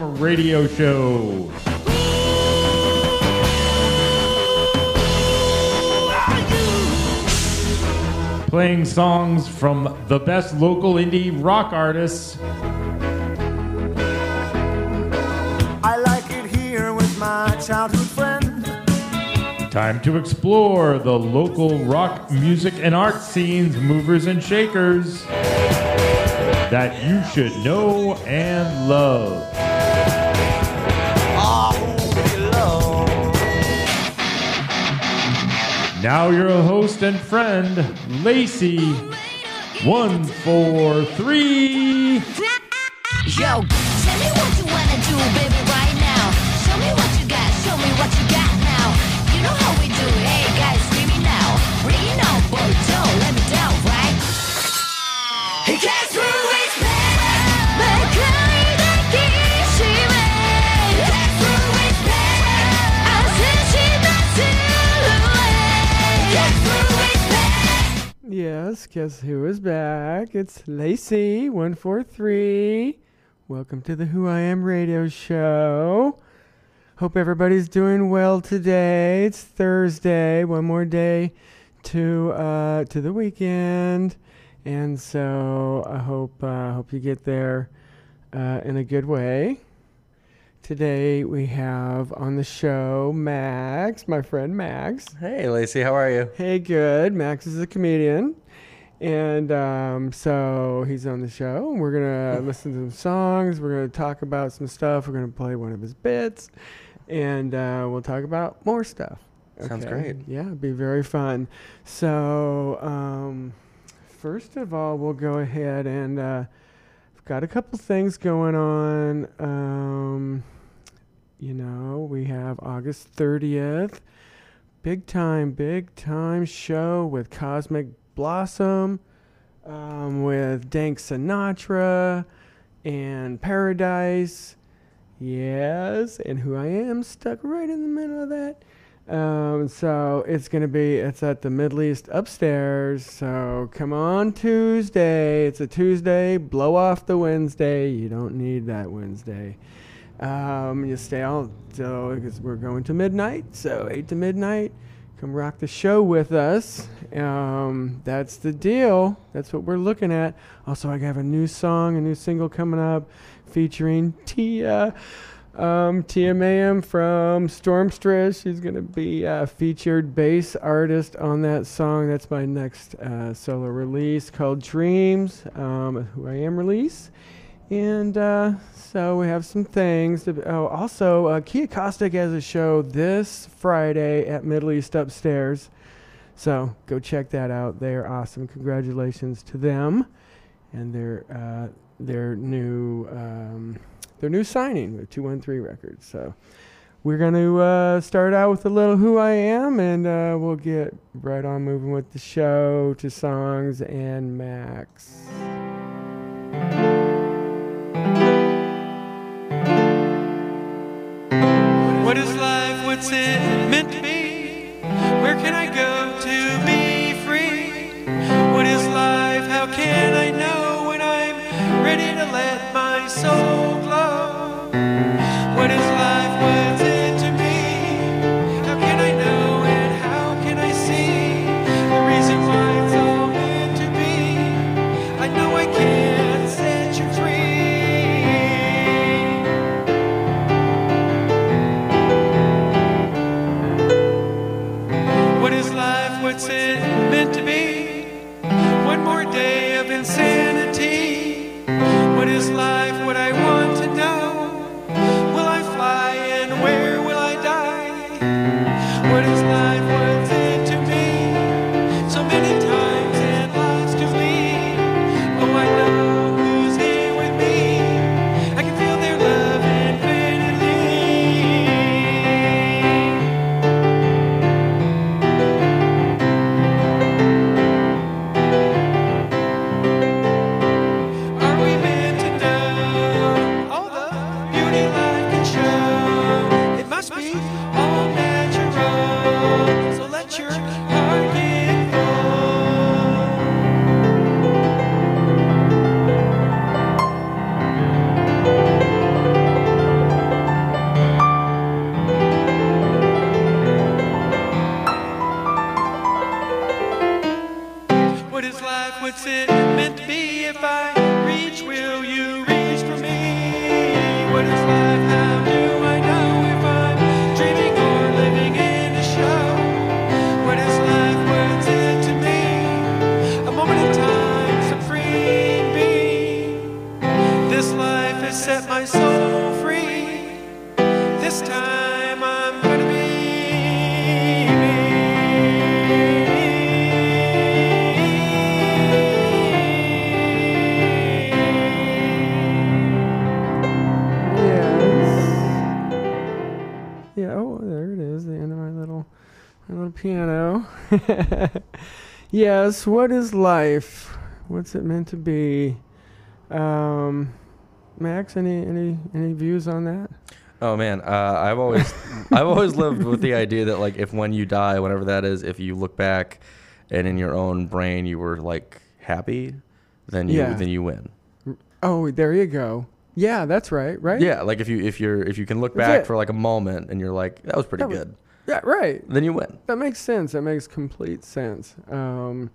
Radio show. Playing songs from the best local indie rock artists. I like it here with my childhood friend. Time to explore the local rock music and art scenes, movers and shakers that you should know and love. Now your host and friend, Lacy. One, four, three. Yo, tell me what you wanna do, baby, Yes, guess who is back? It's Lacy, 143. Welcome to the Who I Am radio show. Hope everybody's doing well today. It's Thursday, one more day to uh, to the weekend. And so I hope uh, hope you get there uh, in a good way. Today we have on the show Max, my friend Max. Hey, Lacy, how are you? Hey, good. Max is a comedian. And um, so he's on the show. and We're going to listen to some songs. We're going to talk about some stuff. We're going to play one of his bits. And uh, we'll talk about more stuff. Sounds great. Yeah, it'd be very fun. So, um, first of all, we'll go ahead and uh, I've got a couple things going on. Um, you know, we have August 30th big time, big time show with Cosmic Blossom, um, with Dank Sinatra and Paradise. Yes, and who I am stuck right in the middle of that. Um, so it's gonna be it's at the Middle East upstairs. So come on Tuesday. It's a Tuesday. Blow off the Wednesday. You don't need that Wednesday. Um, you stay all so because we're going to midnight. So eight to midnight. Come rock the show with us. Um, that's the deal. That's what we're looking at. Also, I have a new song, a new single coming up, featuring Tia. Um, Tia Mayhem from Stormstress. She's going to be a featured bass artist on that song. That's my next uh, solo release called Dreams, um, Who I Am release. And uh, so we have some things. To, oh, also, uh, Kia Caustic has a show this Friday at Middle East Upstairs. So go check that out. They are awesome. Congratulations to them and their uh, their new um, their new signing with 213 Records. So we're going to uh, start out with a little Who I Am, and uh, we'll get right on moving with the show to songs and Max. What's it meant to be? Where can I go to be free? What is life? How can I know when I'm ready to let my soul yes. What is life? What's it meant to be? Um, Max, any any any views on that? Oh man, uh, I've always I've always lived with the idea that like if when you die, whenever that is, if you look back and in your own brain you were like happy, then you Yeah. then you win. Oh, there you go. Yeah, that's right. Right. Yeah, like if you if you're if you can look That's back it. for like a moment and you're like that was pretty That was- good, Yeah. Right. then you win. That makes sense. That makes complete sense. Um,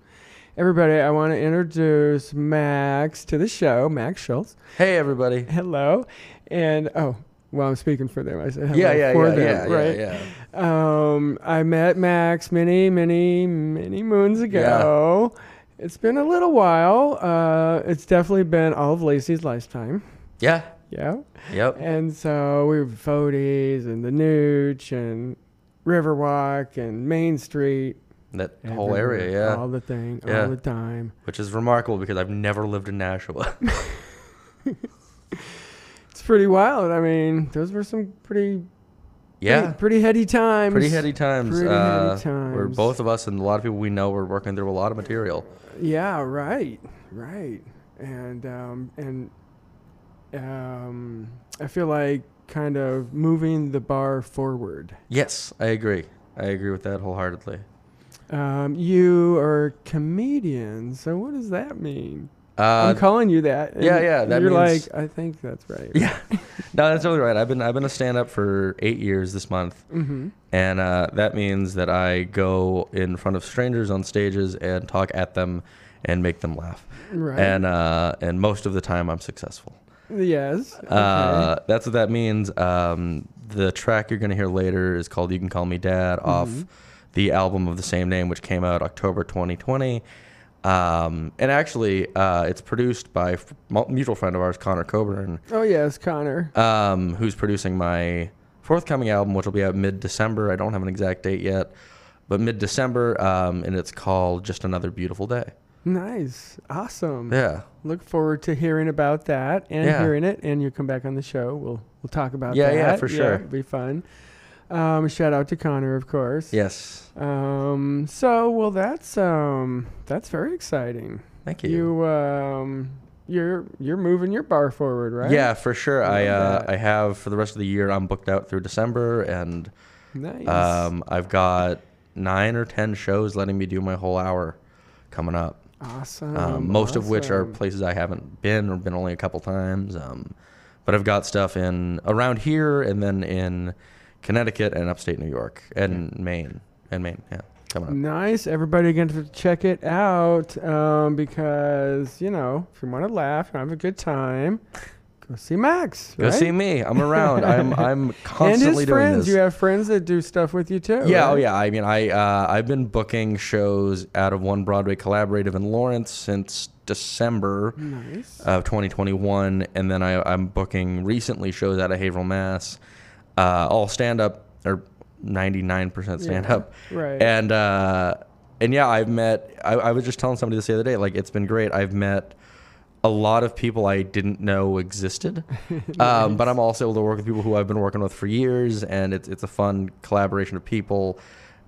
everybody, I want to introduce Max to the show. Max Shultz. Hey everybody. Hello. And oh, well, I'm speaking for them. I said hello Yeah, yeah, for yeah, them, yeah, right? yeah, yeah. Um, I met Max many, many, many moons ago. Yeah. It's been a little while. Uh, it's definitely been all of Lacy's lifetime. Yeah. Yeah. Yep. And so we were Fodes and the Nooch and Riverwalk and Main Street. That whole area, yeah. All the thing, Yeah. all the time. Which is remarkable because I've never lived in Nashua. It's pretty wild. I mean, those were some pretty, yeah. pretty, pretty heady times. Pretty heady times. Pretty uh, heady times. Where both of us and a lot of people we know were working through a lot of material. Yeah, right, right. And um, and um, I feel like kind of moving the bar forward. Yes, I agree. I agree with that wholeheartedly. Um, you are a comedian, so what does that mean? Uh, I'm calling you that. yeah, yeah, that you're means- like, I think that's right. yeah, no, that's totally right. I've been I've been a stand up for eight years this month, Mm-hmm. and uh, that means that I go in front of strangers on stages and talk at them and make them laugh. Right. And uh, and most of the time I'm successful. Yes. Okay. Uh, that's what that means. Um, the track you're going to hear later is called "You Can Call Me Dad" off Mm-hmm. the album of the same name, which came out October 2020. Um, and actually, uh, it's produced by a mutual friend of ours, Connor Coburn, oh yes, Connor. um, who's producing my forthcoming album, which will be out mid-December. I don't have an exact date yet, but mid-December, um, and it's called "Just Another Beautiful Day." Nice. Awesome. Yeah, Look forward to hearing about that and Yeah. hearing it. And you come back on the show. We'll we'll talk about Yeah, that. yeah, for sure. it'll be fun. Um, shout out to Connor, of course. yes. Um, so well, that's um, that's very exciting. Thank you. You um, you're you're moving your bar forward, right? Yeah, for sure. I uh, that. I have for the rest of the year. I'm booked out through December, and Nice. um, I've got nine or ten shows letting me do my whole hour coming up. Awesome. Um, most of which are places I haven't been or been only a couple times. Um, but I've got stuff in around here, and then in Connecticut and upstate New York and Maine and Maine. Yeah, coming up. Nice. Everybody going to check it out um, because, you know, if you want to laugh and have a good time, go see Max. Go right? see me. I'm around. I'm I'm constantly And his doing friends. this. You have friends that do stuff with you too. Yeah, oh yeah. I mean, I uh, I've been booking shows out of One Broadway Collaborative in Lawrence since December Nice. of 2021, and then I, I'm booking recently shows out of Haverhill, Mass. Uh, all stand up or 99% stand up, right. and uh, and yeah, I've met. I, I was just telling somebody this the other day. Like, it's been great. I've met a lot of people I didn't know existed, um, but I'm also able to work with people who I've been working with for years, and it's it's a fun collaboration of people.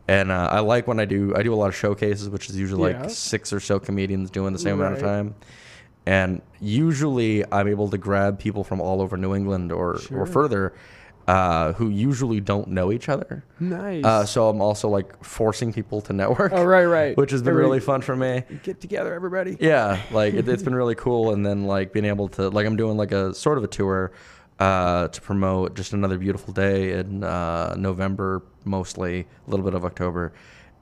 And uh, I like when I do I do a lot of showcases, which is usually Yeah. like six or so comedians doing the same amount of time. And usually I'm able to grab people from all over New England or Sure. or further, uh, who usually don't know each other. nice. Uh, so I'm also like forcing people to network, oh, right, right. which has been Every- really fun for me. Get together, everybody. Yeah, like it, it's been really cool, and then like being able to like I'm doing like a sort of a tour uh, to promote just another beautiful day in uh, November, mostly a little bit of October,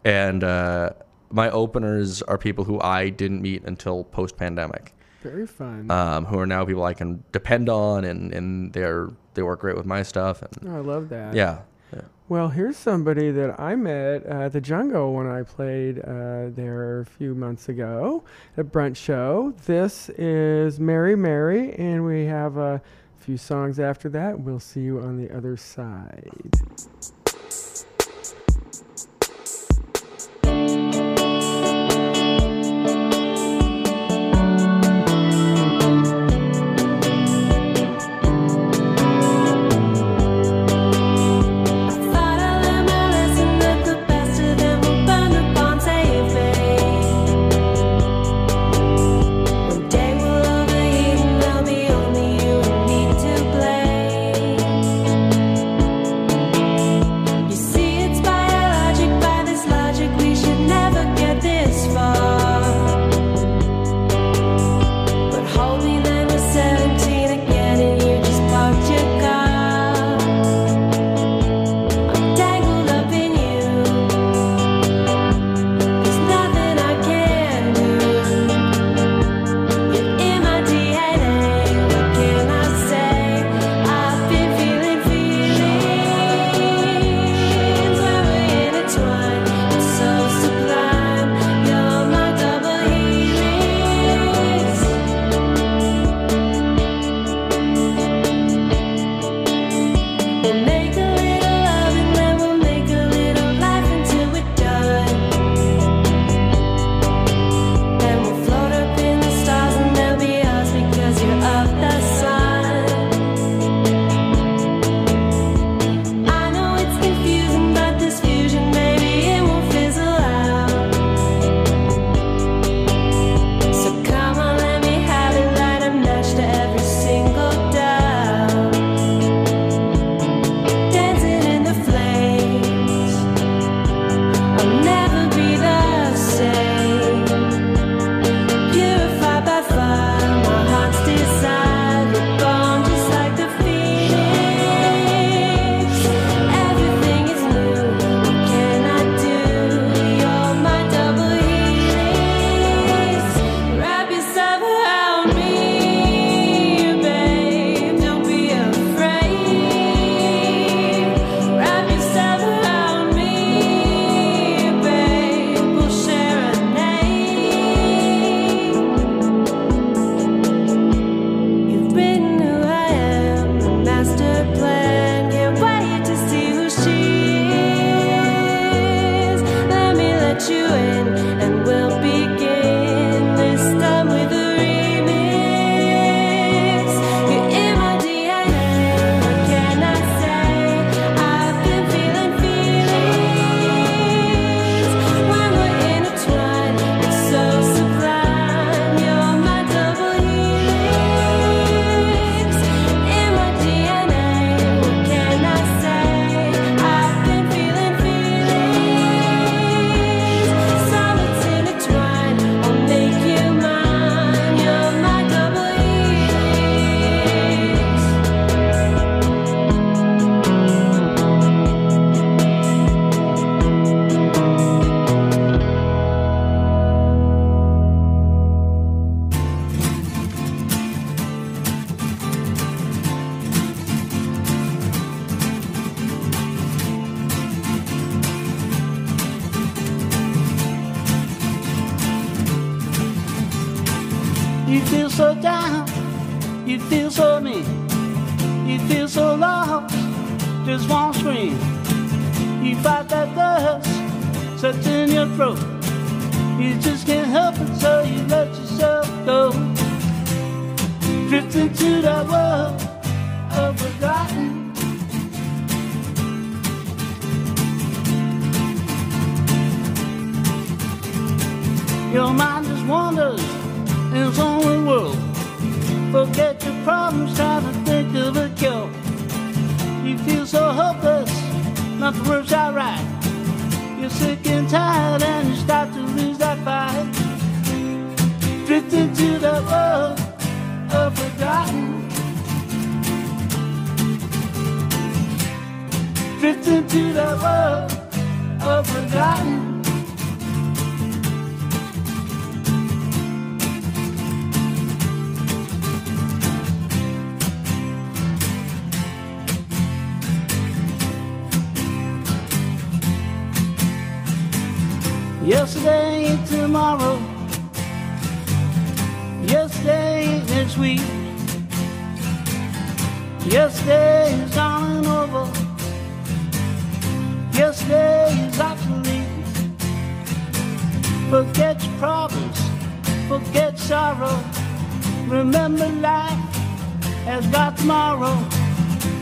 and uh, my openers are people who I didn't meet until post pandemic, Very fun. um, who are now people I can depend on, and and they're they work great with my stuff, and oh, I love that. yeah, yeah. Well, here's somebody that I met uh, at the Jungle when I played uh, there a few months ago, at brunch show. This is Merry Merry, and we have a few songs after that. We'll see you on the other side.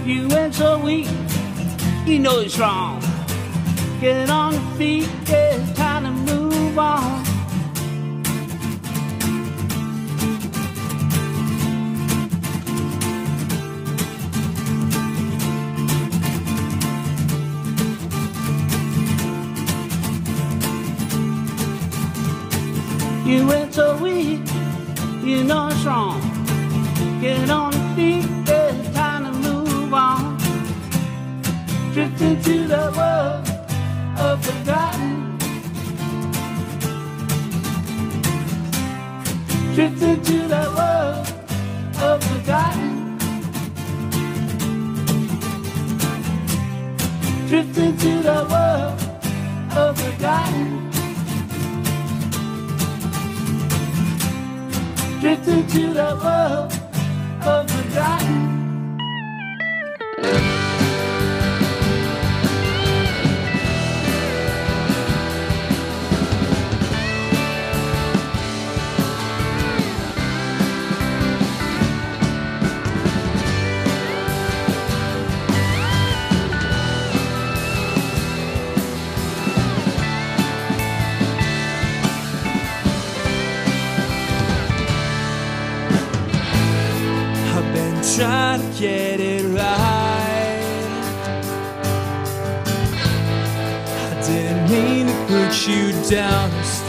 You went so weak, you know it's wrong. Get on your feet, it's time to move on. You went so weak, you know it's wrong. Get on your feet, Drift into the world of forgotten. Drift into the world of forgotten. Drift into the world of forgotten.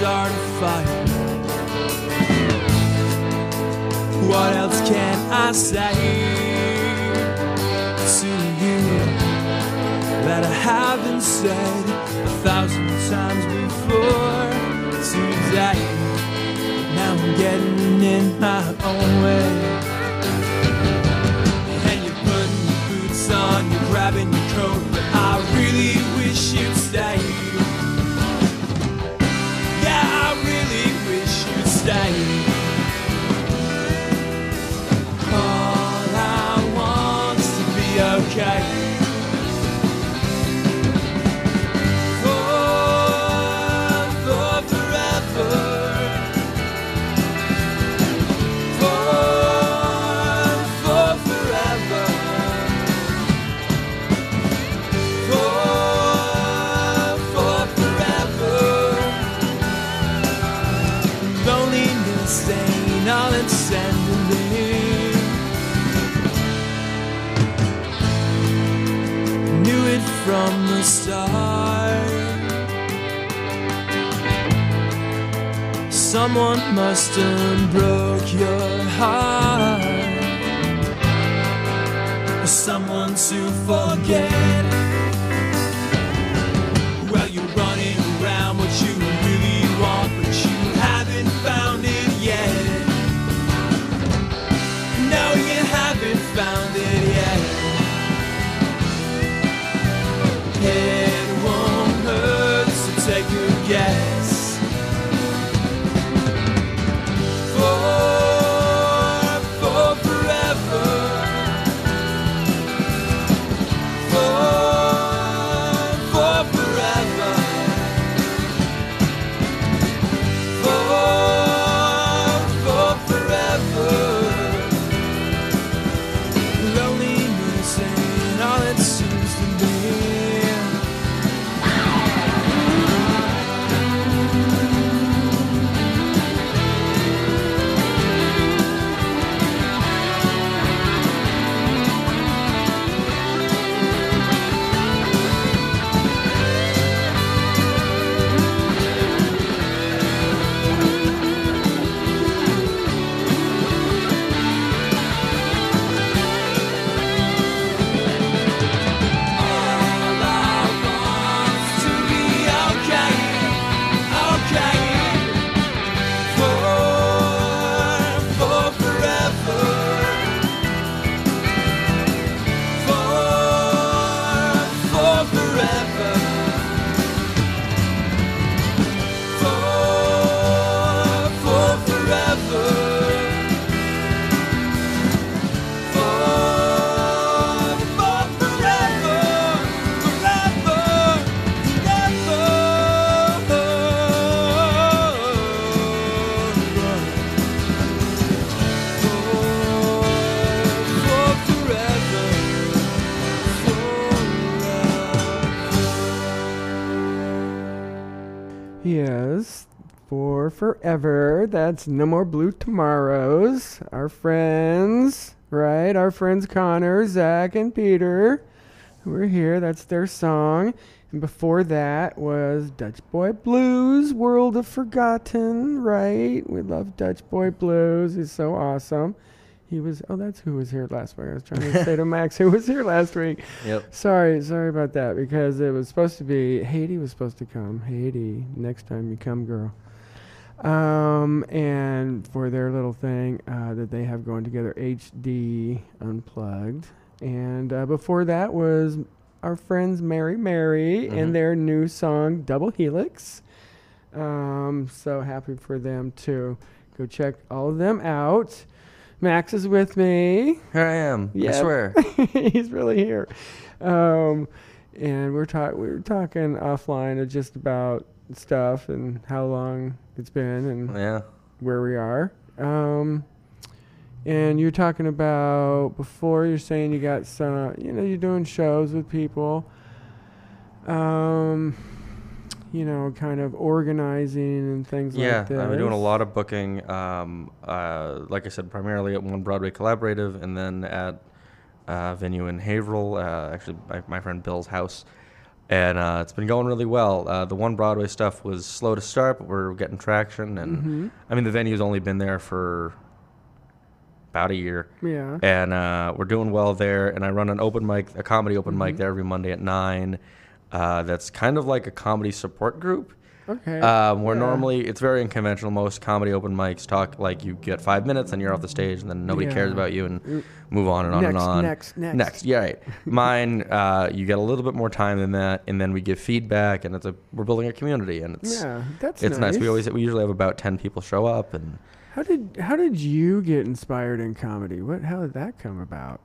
Start a fight. What else can I say to you that I haven't said a thousand times before today? Now I'm getting in my Someone must have broke your heart. Someone to forget. Forever. That's No More Blue Tomorrows. Our friends, right? Our friends Connor, Zach, and Peter We're here. That's their song. And before that was Dutch Boy Blues, World of Forgotten, right? We love Dutch Boy Blues. He's so awesome. He was, oh, that's who was here last week. I was trying to say to Max who was here last week. Yep. Sorry, sorry about that because it was supposed to be Haiti was supposed to come. Haiti, next time you come, girl. Um, and for their little thing uh, that they have going together, HD Unplugged. And uh, before that was our friends Merry Merry Mhm. and their new song Double Helix. Um, so happy for them too. Go check all of them out. Max is with me. Here I am. I swear. He's really here. Um, and we're talking we were talking offline of just about stuff and how long it's been and Yeah. where we are. Um, and you're talking about before you're saying you got some, you know, you're doing shows with people. Um, you know, kind of organizing and things Yeah, like that. I've been doing a lot of booking. Um, uh, like I said, primarily at One Broadway Collaborative, and then at uh, venue in Haverhill, uh, actually my, my friend Bill's house, and uh, it's been going really well. Uh, the One Broadway stuff was slow to start, but we're getting traction, and Mhm. I mean the venue's only been there for about a year, Yeah. and uh, we're doing well there. And I run an open mic, a comedy open mic Mhm. there every Monday at nine. Uh, that's kind of like a comedy support group. Okay. Um, where Yeah. normally it's very unconventional. Most comedy open mics talk like you get five minutes and you're off the stage and then nobody cares about you and move on and on Next, and on. next, next. Next, yeah, right. Mine, uh, you get a little bit more time than that, and then we give feedback, and it's a we're building a community, and it's Yeah, that's it's nice. We always we usually have about ten people show up, and How did how did you get inspired in comedy? What how did that come about?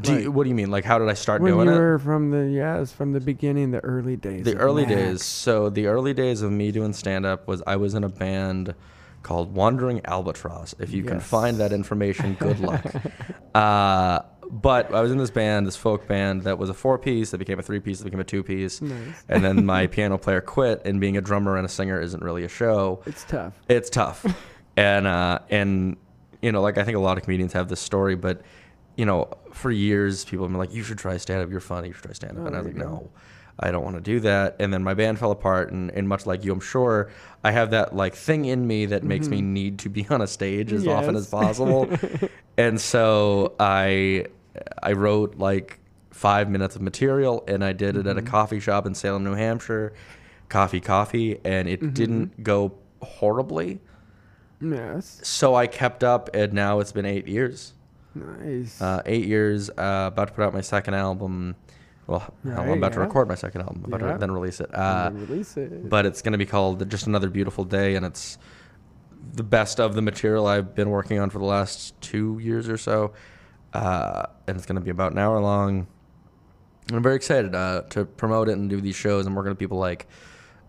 Do you, what do you mean? Like, how did I start when doing you it? were from the yes from the beginning, the early days. the early Max. days so the early days of me doing stand up was i was in a band called wandering albatross if you can find that information good luck uh, but i was in this band this folk band that was a four piece that became a three piece that became a two piece Nice. and then my piano player quit and being a drummer and a singer isn't really a show It's tough. it's tough and uh and you know like i think a lot of comedians have this story but you know for years people have been like you should try stand up you're funny you should try stand up Oh, and i was like no i don't want to do that and then my band fell apart and, and much like you i'm sure i have that like thing in me that makes me need to be on a stage as often as Mm-hmm. Possible and so i i wrote like five minutes of material and i did it at a Mm-hmm. coffee shop in salem new hampshire coffee coffee and it Mm-hmm. didn't go horribly Yes. so I kept up, and now it's been eight years. Nice. Uh, eight years. Uh, about to put out my second album. Well, Right, I'm about to record my second album. About Yeah. to then release it. Uh, release it. but it's going to be called Just Another Beautiful Day, and it's the best of the material I've been working on for the last two years or so. Uh, and it's going to be about an hour long. And I'm very excited uh, to promote it and do these shows. I'm working with people like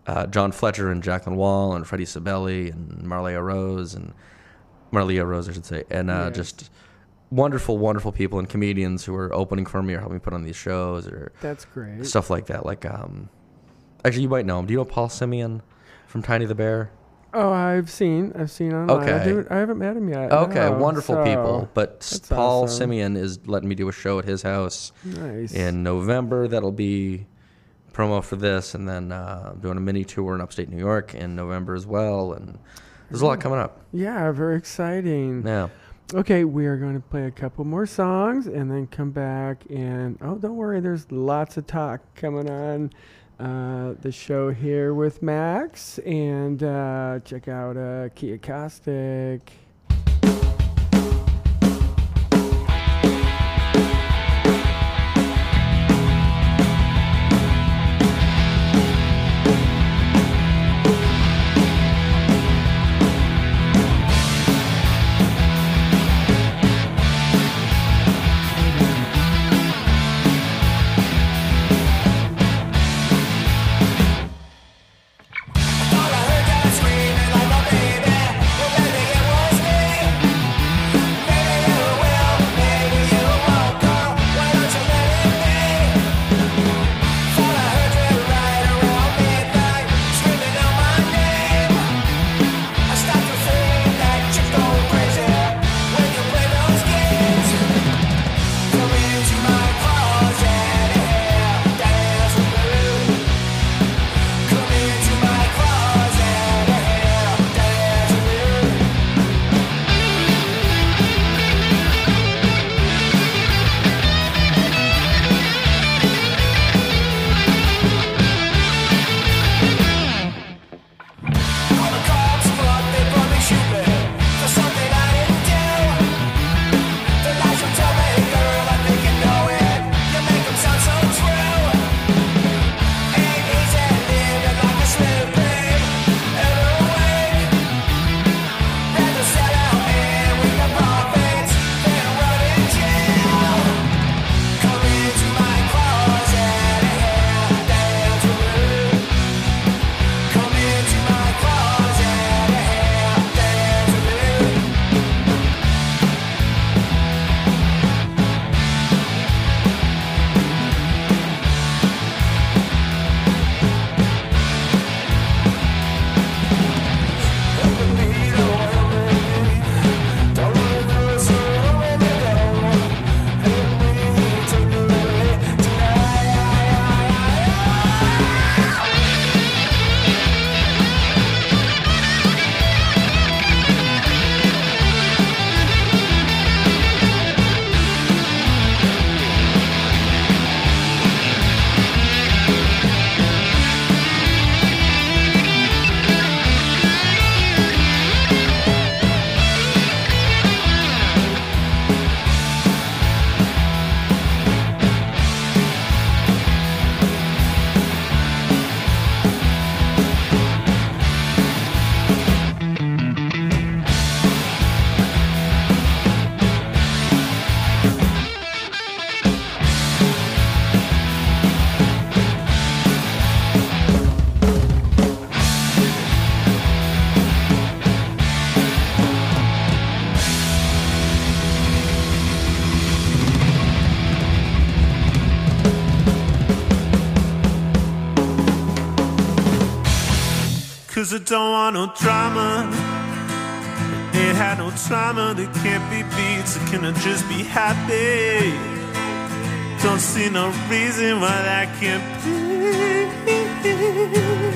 uh, John Fletcher and Jacqueline Wall and Freddie Sibeli and Marlea Rose and Marlea Rose, I should say, and uh, Yes. just wonderful, wonderful people and comedians who are opening for me or helping me put on these shows or That's great. stuff like that. Like, um, actually, you might know him. Do you know Paul Simeon from Tiny the Bear? Oh, I've seen. I've seen online. I, Okay. do, I haven't met him yet. Okay, no, wonderful so- people. But Paul awesome. Simeon is letting me do a show at his house Nice. in November. That'll be promo for this, and then uh, I'm doing a mini tour in upstate New York in November as well. And there's a lot coming up. yeah, very exciting. Yeah. Okay, we are going to play a couple more songs and then come back and oh, don't worry, there's lots of talk coming on uh, the show here with Max and uh, check out uh, Kia Caustic. want no drama. It had no drama that can't be beat, so can I just be happy? Don't see no reason why that can't be.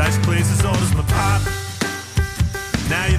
Dice plays as old as my pop. Now you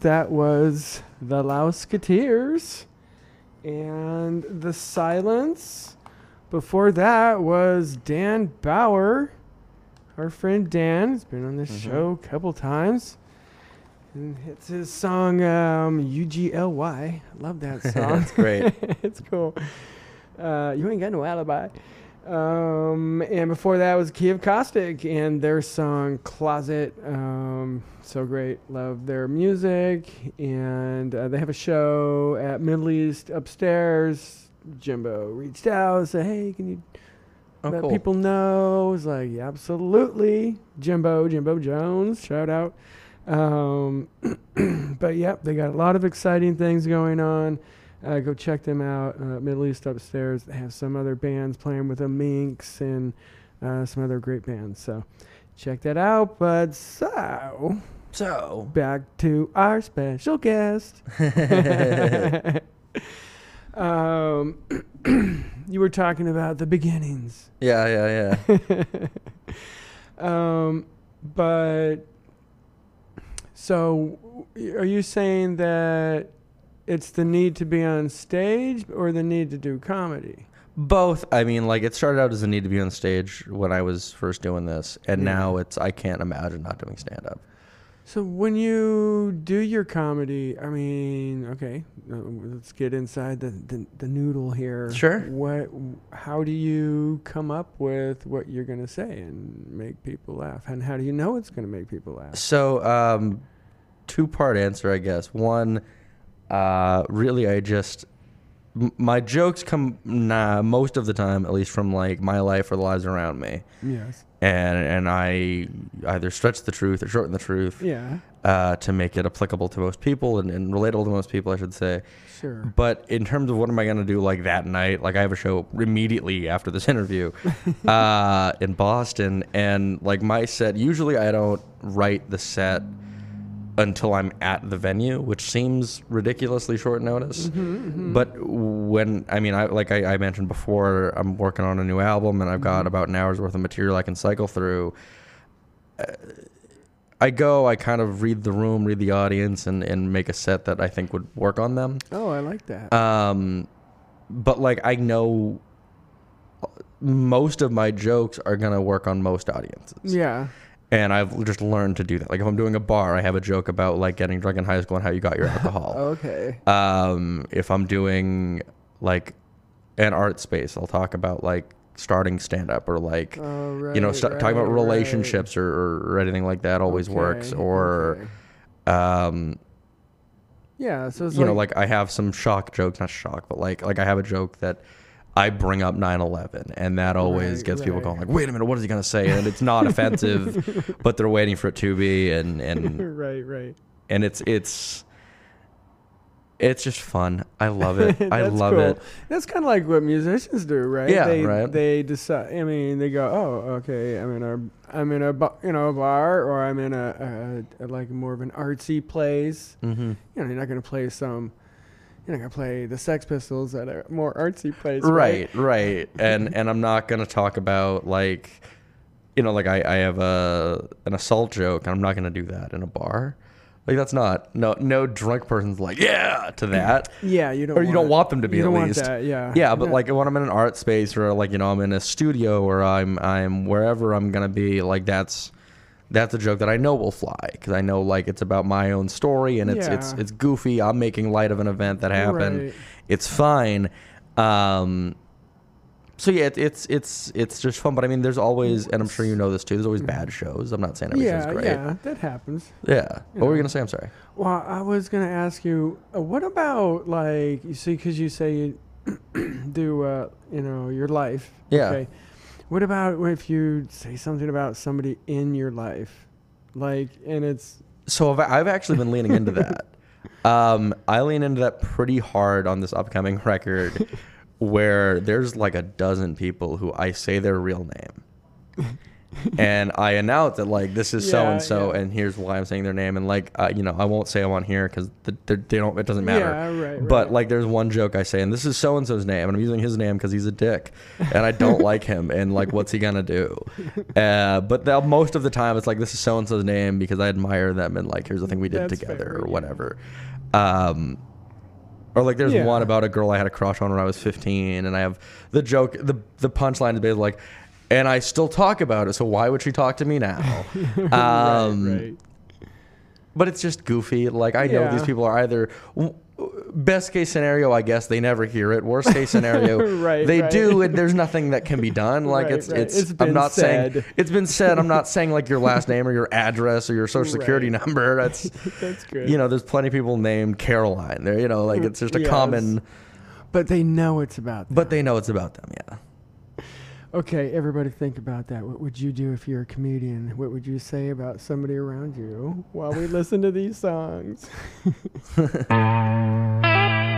that was the Lousekateers. And the silence before that was Dan Bauer. Our friend Dan has been on this Mm-hmm. show a couple times. And it's his song um, UGLY. Love that song. That's great. it's cool. Uh, you ain't got no alibi. Um, and before that was Kiev Kostic and their song Closet. Um, so great. Love their music. And uh, they have a show at Middle East upstairs. Jimbo reached out, and said, Hey, can you Oh, let cool. people know? I was like, yeah, absolutely. Jimbo, Jimbo Jones, shout out. Um, but yep, they got a lot of exciting things going on. Uh, go check them out. Uh, Middle East Upstairs. They have some other bands playing with the Minks and uh, some other great bands. So check that out. But so So, back to our special guest. um, you were talking about the beginnings. yeah, yeah, yeah. Um, but so are you saying that it's the need to be on stage or the need to do comedy? Both. I mean, like it started out as a need to be on stage when I was first doing this, and now it's I can't imagine not doing stand up. So when you do your comedy, I mean, okay, uh, let's get inside the, the, the noodle here. Sure. What? How do you come up with what you're gonna say and make people laugh? And how do you know it's gonna make people laugh? So, um, two part answer, I guess. One, uh, really, I just my jokes come nah, most of the time, at least from like my life or the lives around me, Yes. and and I either stretch the truth or shorten the truth Yeah. uh, to make it applicable to most people and, and relatable to most people, I should say. Sure. But in terms of what am I gonna do like that night, like I have a show immediately after this interview uh, in Boston, and like my set. Usually, I don't write the set until I'm at the venue, which seems ridiculously short notice. Mm-hmm, mm-hmm. But when I mean, I like I, I mentioned before, I'm working on a new album, and I've got mm-hmm. about an hour's worth of material I can cycle through. Uh, I go, I kind of read the room, read the audience, and, and make a set that I think would work on them. Oh, I like that. Um, but like I know most of my jokes are gonna work on most audiences. yeah. And I've just learned to do that. Like if I'm doing a bar, I have a joke about like getting drunk in high school and how you got your alcohol. Okay. um, if I'm doing like an art space, I'll talk about like starting stand up or like Oh, you know right, talking about right, right. relationships or, or, anything like that always works. Or okay. um, yeah, so it's you like, know, like I have some shock jokes, not shock, but like like I have a joke that I bring up 9/11, and that always Right, gets people going like, "Wait a minute, what is he gonna say?" And it's not offensive, but they're waiting for it to be, and and right, right. and it's it's it's just fun. I love it. I love cool. it. That's kind of like what musicians do, right? Yeah, they, right. They decide. I mean, they go, "Oh, okay, I'm in a, I'm in a, bu- you know, a bar, or I'm in a, a, a like more of an artsy place. Mm-hmm. You know, you're not gonna play some, you're not gonna play the Sex Pistols at a more artsy place, Right, right. right. And and I'm not gonna talk about like, you know, like I I have a an assault joke, and I'm not gonna do that in a bar. Like that's not no no drunk person's like yeah to that. Yeah, you don't. or you don't want them to be you at least. That, yeah. Yeah, but No. like when I'm in an art space or like you know I'm in a studio or I'm I'm wherever I'm gonna be, like that's that's a joke that I know will fly because I know like it's about my own story and it's it's Yeah. it's goofy. I'm making light of an event that happened. Right. It's fine. Um, so yeah, it, it's it's it's just fun. But I mean, there's always, and I'm sure you know this too. There's always bad shows. I'm not saying every yeah, show's great. yeah, that happens. Yeah. What were you gonna say? I'm sorry. Well, I was gonna ask you, uh, what about like you see, because you say you do, uh, you know, your life. Yeah. Okay. What about if you say something about somebody in your life, like, and it's So I've, I've actually been leaning into that. Um, I lean into that pretty hard on this upcoming record, where there's like a dozen people who I say their real name, and I announce that like this is so and so, and here's why I'm saying their name, and like uh, you know I won't say them on here because the, the, they don't. It doesn't matter. Yeah, right, But right. like there's one joke I say, and this is so and so's name, and I'm using his name because he's a dick, and I don't like him, and like what's he gonna do? Uh, but the, most of the time it's like this is so and so's name because I admire them, and like here's the thing we did That's together fair, or yeah. whatever. Um, or like there's Yeah. one about a girl I had a crush on when I was 15, and I have the joke. the The punchline is basically like, and I still talk about it. So why would she talk to me now? um, right, right. But it's just goofy. Like I know these people are either w- best case scenario, I guess they never hear it. Worst case scenario, Right, they right. do, and there's nothing that can be done. Like Right, it's right. it's. It's I'm been not saying it's been said. I'm not saying like your last name or your address or your social security Right. number. That's That's good. you know, there's plenty of people named Caroline. There, you know, like it's just a Yes. common. but they know it's about. Them. But they know it's about them. Yeah. Okay, everybody think about that. What would you do if you're a comedian? What would you say about somebody around you while we listen to these songs?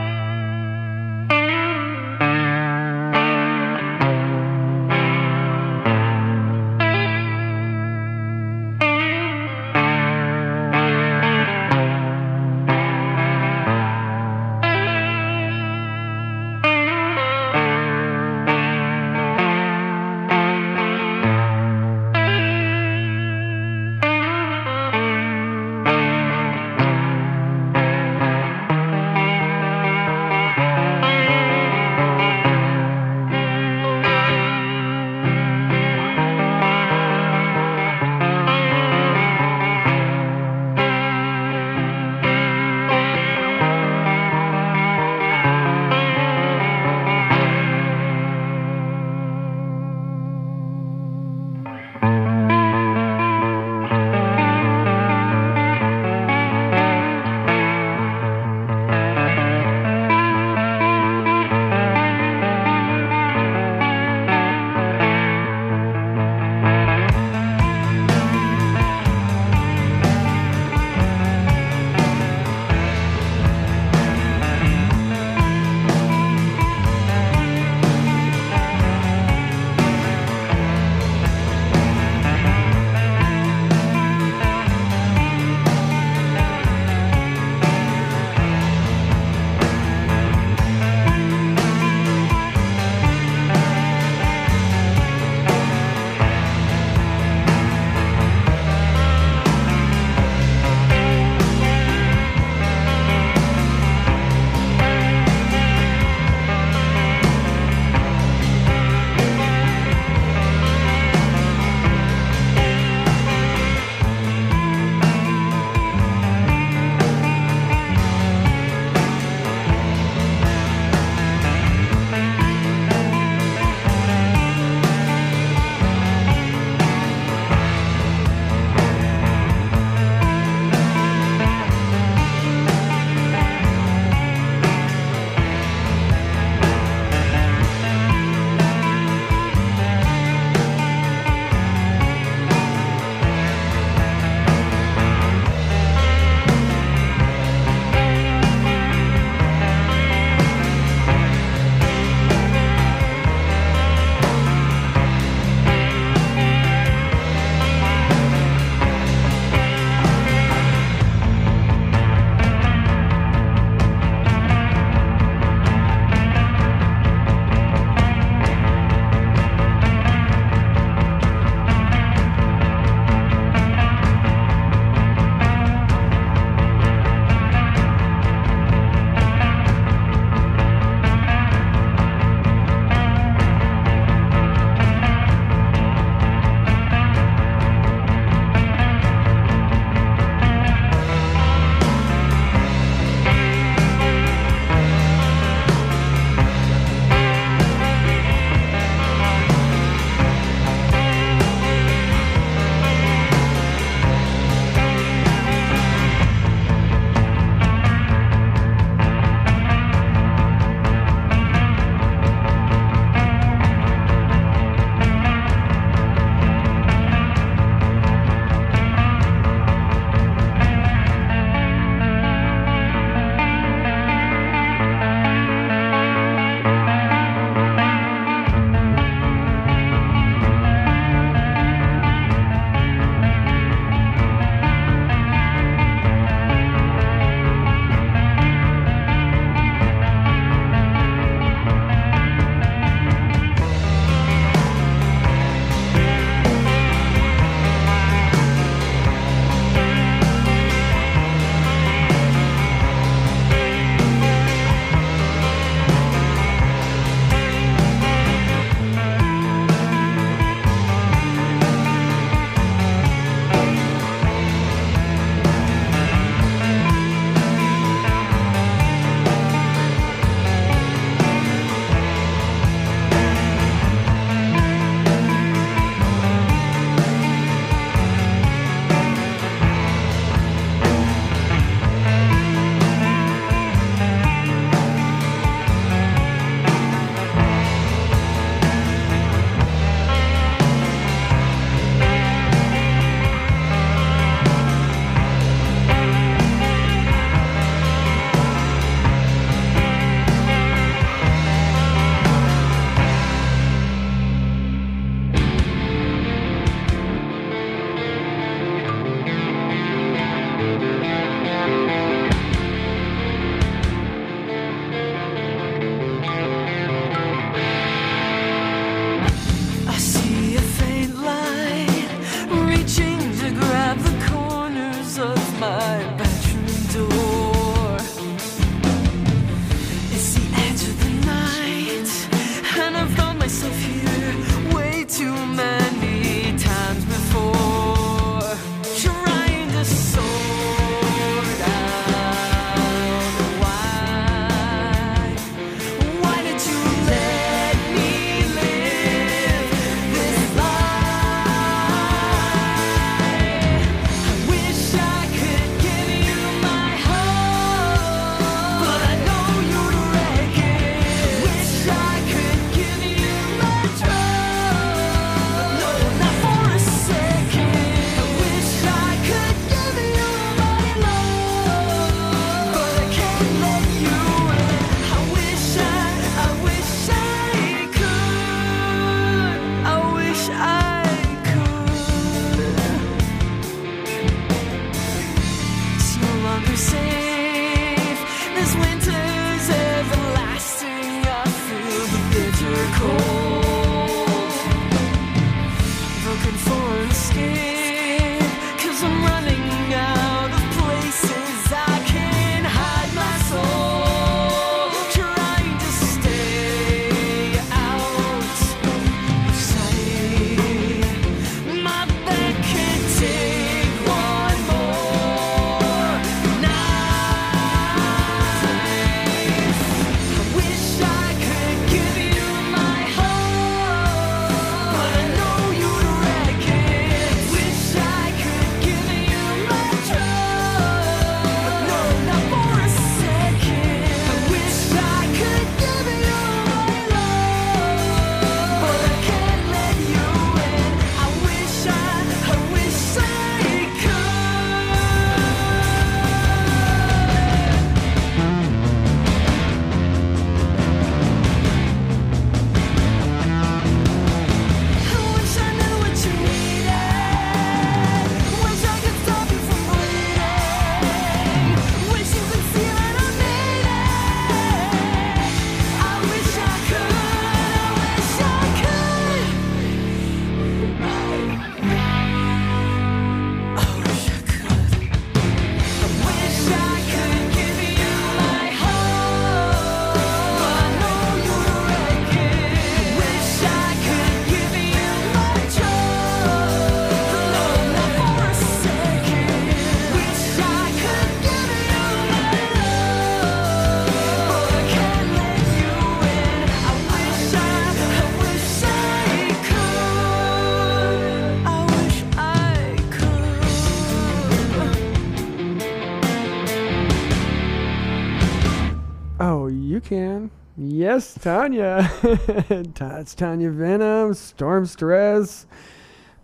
Yes, Tanya. That's Tanya Venom, Stormstress,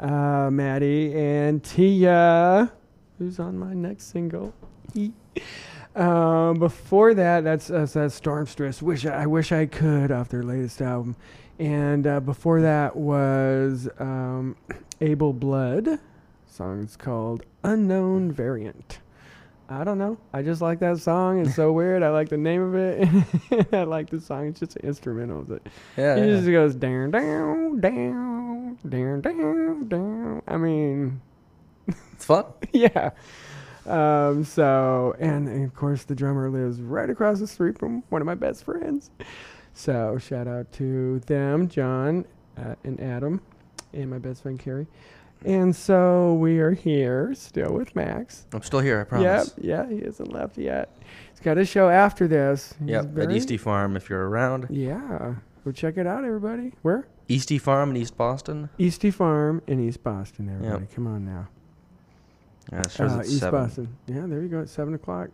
uh, Maddie, and Tia, who's on my next single. um, before that, that's, that's that's Stormstress. Wish I, I wish I could off their latest album, and uh, before that was um, Abel Blood. Song's called Unknown Variant. I don't know. I just like that song. It's so weird. I like the name of it. I like the song. It's just an instrumental. Of it. Yeah, It yeah. just goes down, down, down, down, down, down. I mean, It's fun. yeah. Um, so, and, and of course, the drummer lives right across the street from one of my best friends. So, shout out to them, John uh, and Adam, and my best friend Carrie. And so we are here still with Max. I'm still here, I promise. Yep, yeah, he hasn't left yet. He's got a show after this. He's Yep, at Eastie Farm if you're around. Yeah, go check it out, everybody. Where? Eastie Farm in East Boston. Eastie Farm in East Boston, everybody. Come on now. Yeah, it shows Uh, at East seven. Boston. Yeah, there you go. At seven o'clock.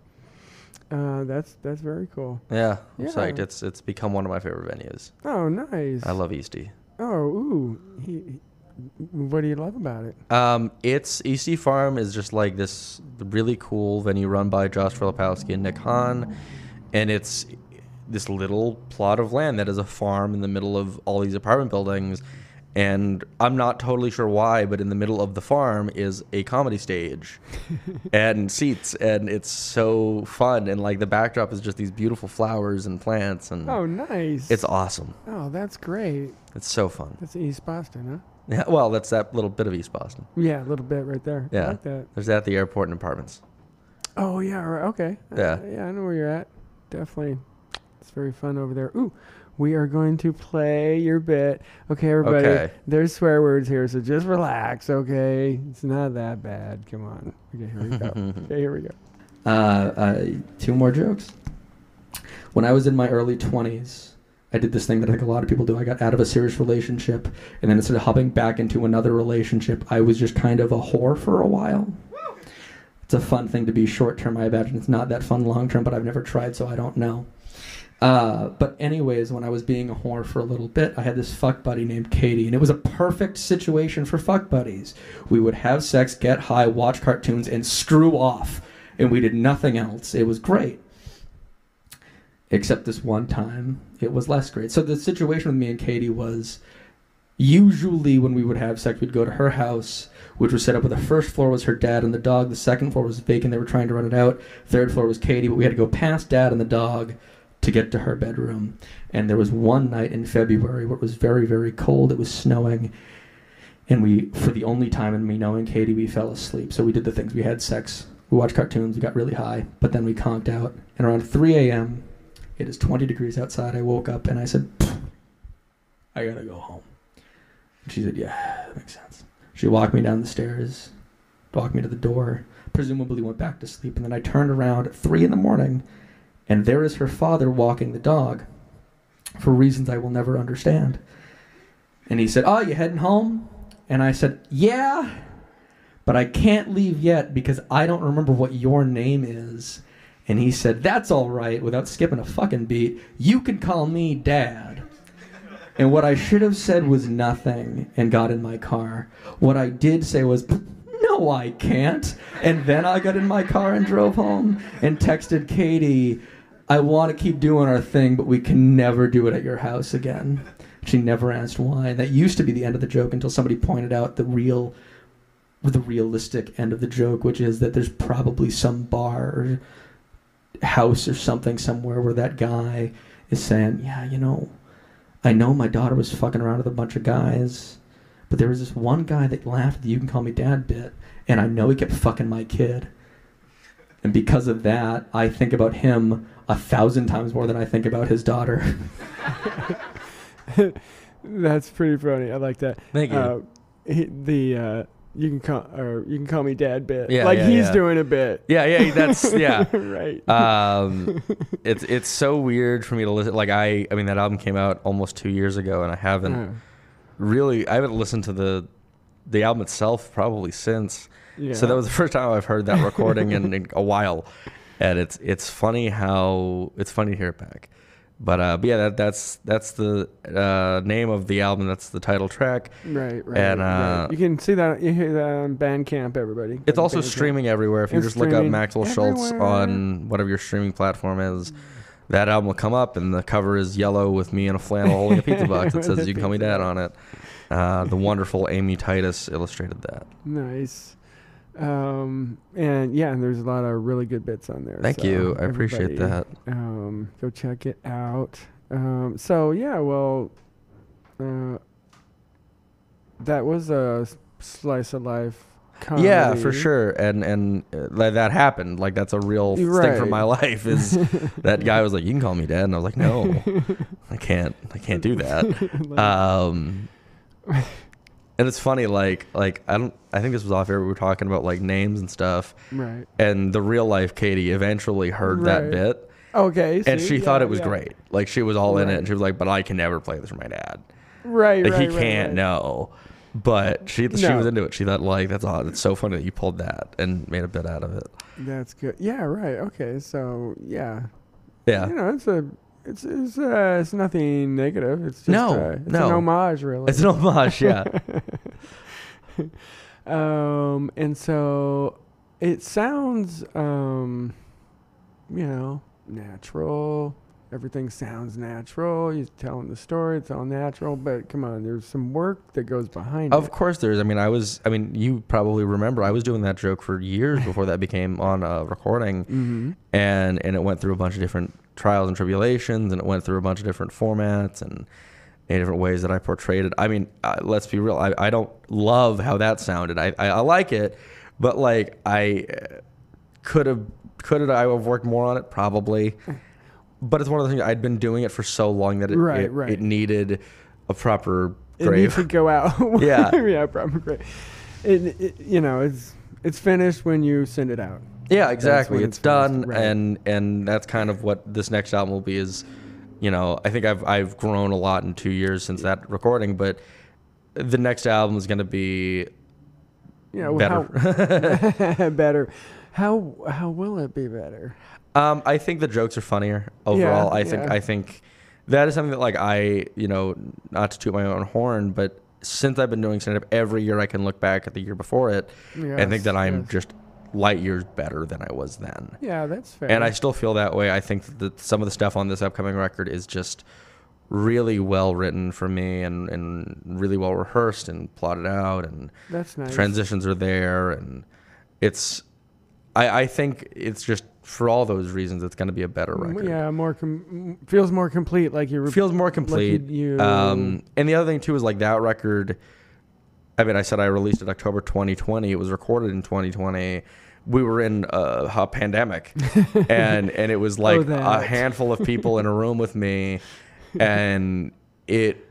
Uh, that's that's very cool. Yeah, I'm Yeah. psyched. It's it's become one of my favorite venues. Oh, nice. I love Eastie. Oh, ooh. He- what do you love about it? Um, it's Eastie Farm is just like this really cool venue run by Josh Filipowski and Nick Hahn, and it's this little plot of land that is a farm in the middle of all these apartment buildings. And I'm not totally sure why, but in the middle of the farm is a comedy stage and seats, and it's so fun. And like the backdrop is just these beautiful flowers and plants, and Oh, nice. it's awesome. Oh, that's great. It's so fun. That's East Boston, huh? Yeah, well, that's that little bit of East Boston. Yeah, a little bit right there. I Yeah, like that. there's that at the airport and apartments. Oh yeah, right, okay. Uh, Yeah. yeah, I know where you're at. Definitely, it's very fun over there. Ooh, we are going to play your bit. Okay, everybody. Okay. There's swear words here, so just relax. Okay, it's not that bad. Come on. Okay, here we go. okay, here we go. Uh, uh, two more jokes. When I was in my early 20s, I did this thing that I think a lot of people do. I got out of a serious relationship, and then instead of hopping back into another relationship, I was just kind of a whore for a while. It's a fun thing to be short term. I imagine it's not that fun long term, but I've never tried, so I don't know. Uh, but anyways, when I was being a whore for a little bit, I had this fuck buddy named Katie, and it was a perfect situation for fuck buddies. We would have sex, get high, watch cartoons, and screw off, and we did nothing else. It was great. Except this one time, it was less great. So the situation with me and Katie was usually when we would have sex, we'd go to her house, which was set up where the first floor was her dad and the dog. The second floor was vacant. They were trying to run it out. Third floor was Katie, but we had to go past dad and the dog to get to her bedroom. And there was one night in February where it was very, very cold. It was snowing. And we, for the only time in me knowing Katie, we fell asleep. So we did the things. We had sex. We watched cartoons. We got really high. But then we conked out. And around 3 a.m., it is 20 degrees outside. I woke up and I said, I gotta go home. And she said, Yeah, that makes sense. She walked me down the stairs, walked me to the door, presumably went back to sleep. And then I turned around at 3 in the morning and there is her father walking the dog for reasons I will never understand. And he said, Oh, you heading home? And I said, Yeah, but I can't leave yet because I don't remember what your name is. And he said, That's all right, without skipping a fucking beat. You can call me Dad. And what I should have said was nothing and got in my car. What I did say was, No, I can't. And then I got in my car and drove home and texted Katie, I want to keep doing our thing, but we can never do it at your house again. She never asked why. And that used to be the end of the joke until somebody pointed out the real, the realistic end of the joke, which is that there's probably some bar or house or something somewhere where that guy is saying, "Yeah, you know, I know my daughter was fucking around with a bunch of guys, but there was this one guy that laughed at the "You can call me dad" bit, and I know he kept fucking my kid." And because of that, I think about him a thousand times more than I think about his daughter. That's pretty funny. I like that. Thank you. Uh, he, the uh, you can call or you can call me dad bit. Yeah, like yeah, he's yeah. doing a bit. Yeah, yeah, that's yeah. right. Um, it's it's so weird for me to listen. Like I, I mean, that album came out almost two years ago, and I haven't Uh, really, I haven't listened to the the album itself probably since. yeah. So that was the first time I've heard that recording in, in a while, and it's it's funny how it's funny to hear it back. But uh, but yeah, that that's that's the uh, name of the album. That's the title track. right, right. and, right. uh, you can see that you hear that on Bandcamp. Everybody. It's also Bandcamp. streaming everywhere. If you It's just look up Maxwell Shultz on whatever your streaming platform is, that album will come up, and the cover is yellow with me in a flannel holding a pizza box that says "You can call me dad" on it. Uh, the wonderful Amy Titus illustrated that. Nice. Um, and yeah, and there's a lot of really good bits on there. Thank so you. I appreciate that. Um, go check it out. Um, so yeah, well, uh, that was a slice of life. Comedy. Yeah, for sure. And and uh, like, that happened. Like that's a real thing Right. from my life. Is that guy was like, "You can call me dad," and I was like, "No, I can't. I can't do that." um, and it's funny, like like I don't. I think this was off air. We were talking about like names and stuff, right. and the real life Katie eventually heard that Right. bit, Okay. and see? she thought Yeah, it was yeah. great. Like she was all in it, and she was like, "But I can never play this for my dad. Right. Like right, he right, can't right. know." But she she No. was into it. She thought like that's odd. It's so funny that you pulled that and made a bit out of it. That's good. Yeah. Right. Okay. So yeah. Yeah. You know, it's a. It's it's uh, it's nothing negative. It's just No, uh, it's no. an homage, really. It's an homage, yeah. um, and so it sounds, um, you know, natural. Everything sounds natural. You're telling the story. It's all natural. But come on, there's some work that goes behind Of it. course, there's. I mean, I was. I mean, you probably remember. I was doing that joke for years before that became on a recording, Mm-hmm. and and it went through a bunch of different trials and tribulations, and it went through a bunch of different formats and in different ways that I portrayed it. I mean, uh, let's be real. I, I don't love how that sounded. I, I I like it, but like I could have could I have worked more on it probably. But it's one of the things I'd been doing it for so long that it Right, it, right. it needed a proper It grave. needs to go out. Yeah. yeah, probably great. It, it, you know, it's it's finished when you send it out. Yeah, exactly. It's, it's done, right. and and that's kind of what this next album will be. Is you know, I think I've I've grown a lot in two years since that recording, but the next album is going to be Yeah, well, better. How, better. How how will it be better? um, I think the jokes are funnier overall. Yeah, I think yeah. I think that is something that like I you know not to toot my own horn, but since I've been doing stand up every year, I can look back at the year before it and think that I'm yes. just light years better than I was then. Yeah, that's fair. And I still feel that way. I think that some of the stuff on this upcoming record is just really well written for me and, and really well rehearsed and plotted out and that's nice. transitions are there and it's I, I think it's just for all those reasons, it's going to be a better record. Yeah, more com- feels more complete. Like you feels more like complete. you- you- um, and the other thing too is like that record. I mean, I said I released it October 2020. It was recorded in 2020. We were in a, a pandemic, and and it was like oh, a handful of people in a room with me, and it.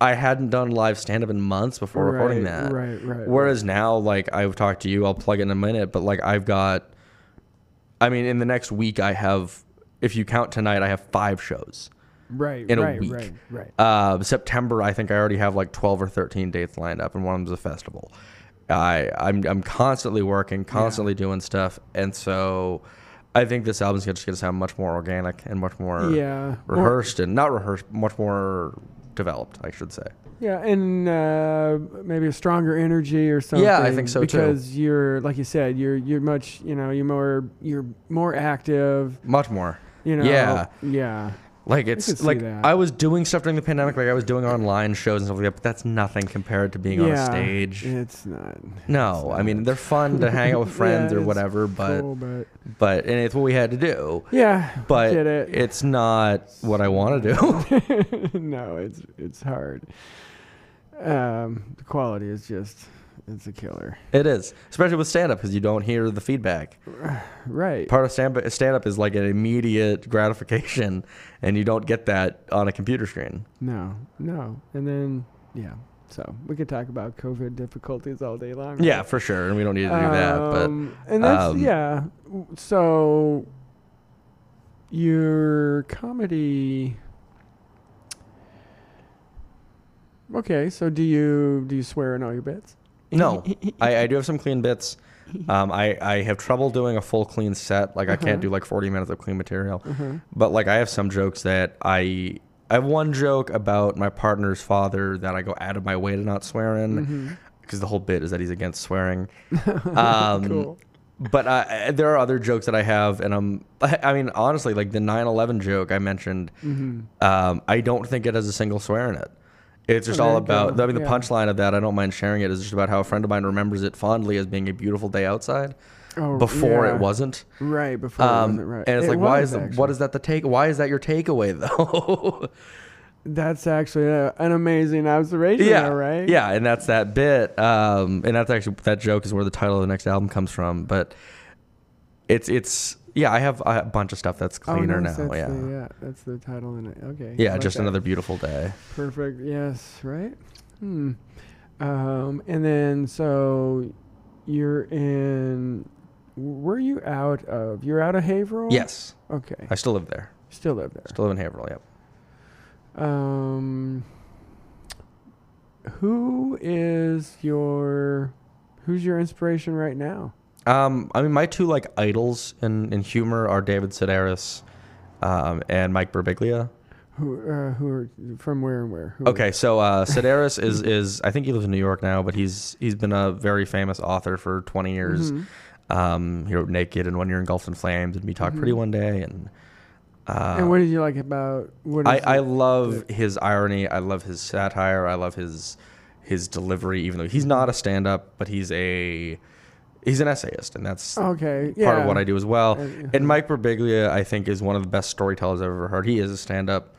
I hadn't done live stand up in months before recording that. right, right, Whereas now, like I've talked to you, I'll plug it in a minute, but like I've got. I mean, in the next week, I have. If you count tonight, I have five shows right in right, a week. Right, right. Uh, September, I think I already have like 12 or 13 dates lined up, and one of them's a festival. I I'm I'm constantly working, constantly doing stuff, and so I think this album's just going to sound much more organic and much more Yeah. Rehearsed and not rehearsed, much more developed, I should say. Yeah, and uh, maybe a stronger energy or something. Yeah, I think so, too. Because you're, like you said, you're you're much, you know, you're more you're more active. Much more. You know. Yeah. Yeah. Like it's like that. I was doing stuff during the pandemic, like I was doing online shows and stuff like that, but that's nothing compared to being on a stage. It's not. No, I mean they're fun to hang out with friends Yeah, or whatever, but cool, but but and it's what we had to do. Yeah, but it. it's not what I want to do. no, it's it's hard. Um, the quality is just it's a killer. it is, especially with stand up because you don't hear the feedback. Right. Part of stand up is like an immediate gratification, and you don't get that on a computer screen. No, no, and then yeah. So we could talk about COVID difficulties all day long. right? Yeah, for sure, and we don't need to do that. But Um, and that's um, yeah. So your comedy. Okay, so do you do you swear in all your bits? No, I, I do have some clean bits. Um, I, I have trouble doing a full clean set. Like I Uh-huh. can't do like 40 minutes of clean material. Uh-huh. But like I have some jokes that I I have one joke about my partner's father that I go out of my way to not swear in because the whole bit is that he's against swearing. Um, Cool. But I, there are other jokes that I have, and I'm I mean honestly like the 9/11 joke I mentioned. Mhm. Um, I don't think it has a single swear in it. It's just Oh, all about. I mean, the Yeah. punchline of that, I don't mind sharing it, is just about how a friend of mine remembers it fondly as being a beautiful day outside. Oh, before yeah. it wasn't. Right, before it Um, wasn't, right. And it's It like, why is actually. what is that the take? Why is that your takeaway though? That's actually a, an amazing observation. yeah, though, right? Yeah, and that's that bit. Um, and that's actually that joke is where the title of the next album comes from. But it's it's yeah, I have a bunch of stuff that's Oh, cleaner nice, now. that's Yeah. The, yeah, that's the title in it. Okay. Yeah, like just that. another beautiful day. Perfect. Yes. Right. Hmm. Um, and then so you're in. Were you out of? You're out of Haverhill. Yes. Okay. I still live there. Still live there. Still live in Haverhill. Yep. Um. Who is your? Who's your inspiration right now? Um, I mean, my two like idols in, in humor are David Sedaris, um, and Mike Birbiglia. Who? Uh, who are from where and where? Who Okay, so uh, Sedaris is is I think he lives in New York now, but he's he's been a very famous author for 20 years. Mhm. Um, he wrote Naked and When You're Engulfed in Flames and Me Talk Pretty Mhm. One Day, and uh, and what did you like about? What I I love his irony. I love his satire. I love his his delivery. Even though he's not a stand up, but he's a he's an essayist, and that's Okay, part of what I do as well. Uh, And Mike Birbiglia, I think, is one of the best storytellers I've ever heard. He is a stand up.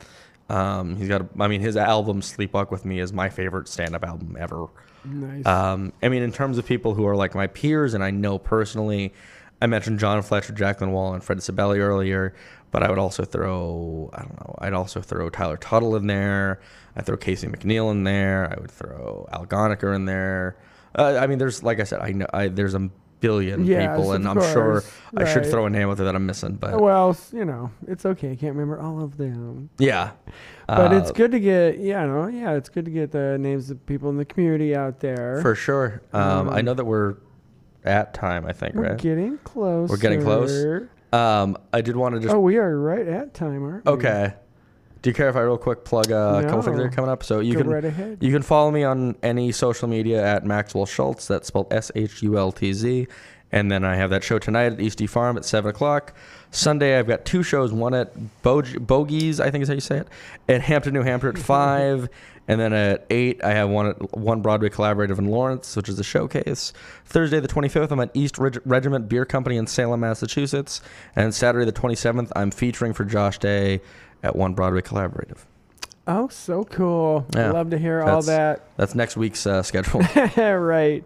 Um, he's got, a, I mean, his album "Sleepwalk with Me" is my favorite stand up album ever. Nice. Um, I mean, in terms of people who are like my peers and I know personally, I mentioned John Fletcher, Jacqueline Wall, and Fred Sibeli earlier, but I would also throw, I don't know, I'd also throw Tyler Tuttle in there. I'd throw Casey McNeil in there. I would throw Al Goniker in there. Uh, I mean, there's, like I said, I know I, there's a billion Yes, people, and I'm sure course, I should throw a name out there that I'm missing, but well, you know, it's okay. I can't remember all of them. yeah. But it's Uh, good to get, yeah, no, yeah, it's good to get the names of people in the community out there. For sure. Um, I Um, know that we're at time, I think, We're right? getting close. We're getting close. Um, I did want to just Oh, we are right at time, aren't we? Okay. Do you care if I real quick plug uh, a couple things that are coming up? So you Go can right ahead. you can follow me on any social media at Maxwell Shultz. That's spelled S H U L T Z. And then I have that show tonight at Eastie Farm at 7 o'clock. Sunday, I've got two shows one at Bog- Bogies, I think is how you say it, at Hampton, New Hampshire at 5. And then at 8, I have one at One Broadway Collaborative in Lawrence, which is a showcase. Thursday, the 25th, I'm at East Reg- Regiment Beer Company in Salem, Massachusetts. And Saturday, the 27th, I'm featuring for Josh Day at One Broadway Collaborative. Oh, so cool. Yeah, Love to hear all that's- that. That's next week's uh, schedule. right.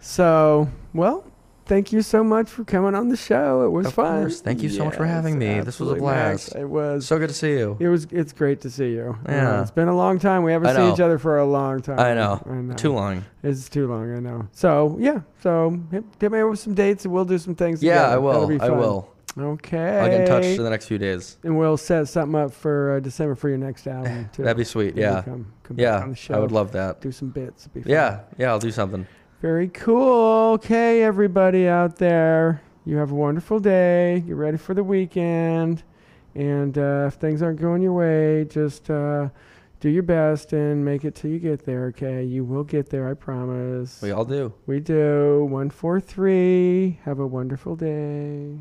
So, well, thank you so much for coming on the show. It was Of fun. course. Thank you so much for having me. This was a blast. It was. so good to see you. It was. It's great to see you. Uh, Yeah. it's been a long time. We haven't seen each other for a long time. I know. I know. Too long. It's too long. I know. So yeah. So hit, hit me with some dates, and we'll do some things. Yeah, together. I will. I will. Okay. I'll get in touch in the next few days. And we'll set something up for uh, December for your next album too. That'd be sweet. Yeah. Come, come back Yeah. on the show. I would love that. Do some bits. Be. Yeah. Yeah. I'll do something. Very cool. Okay, everybody out there, you have a wonderful day. Get ready for the weekend. And uh, if things aren't going your way, just uh, do your best and make it till you get there, okay? You will get there, I promise. We all do. We do. 143. Have a wonderful day.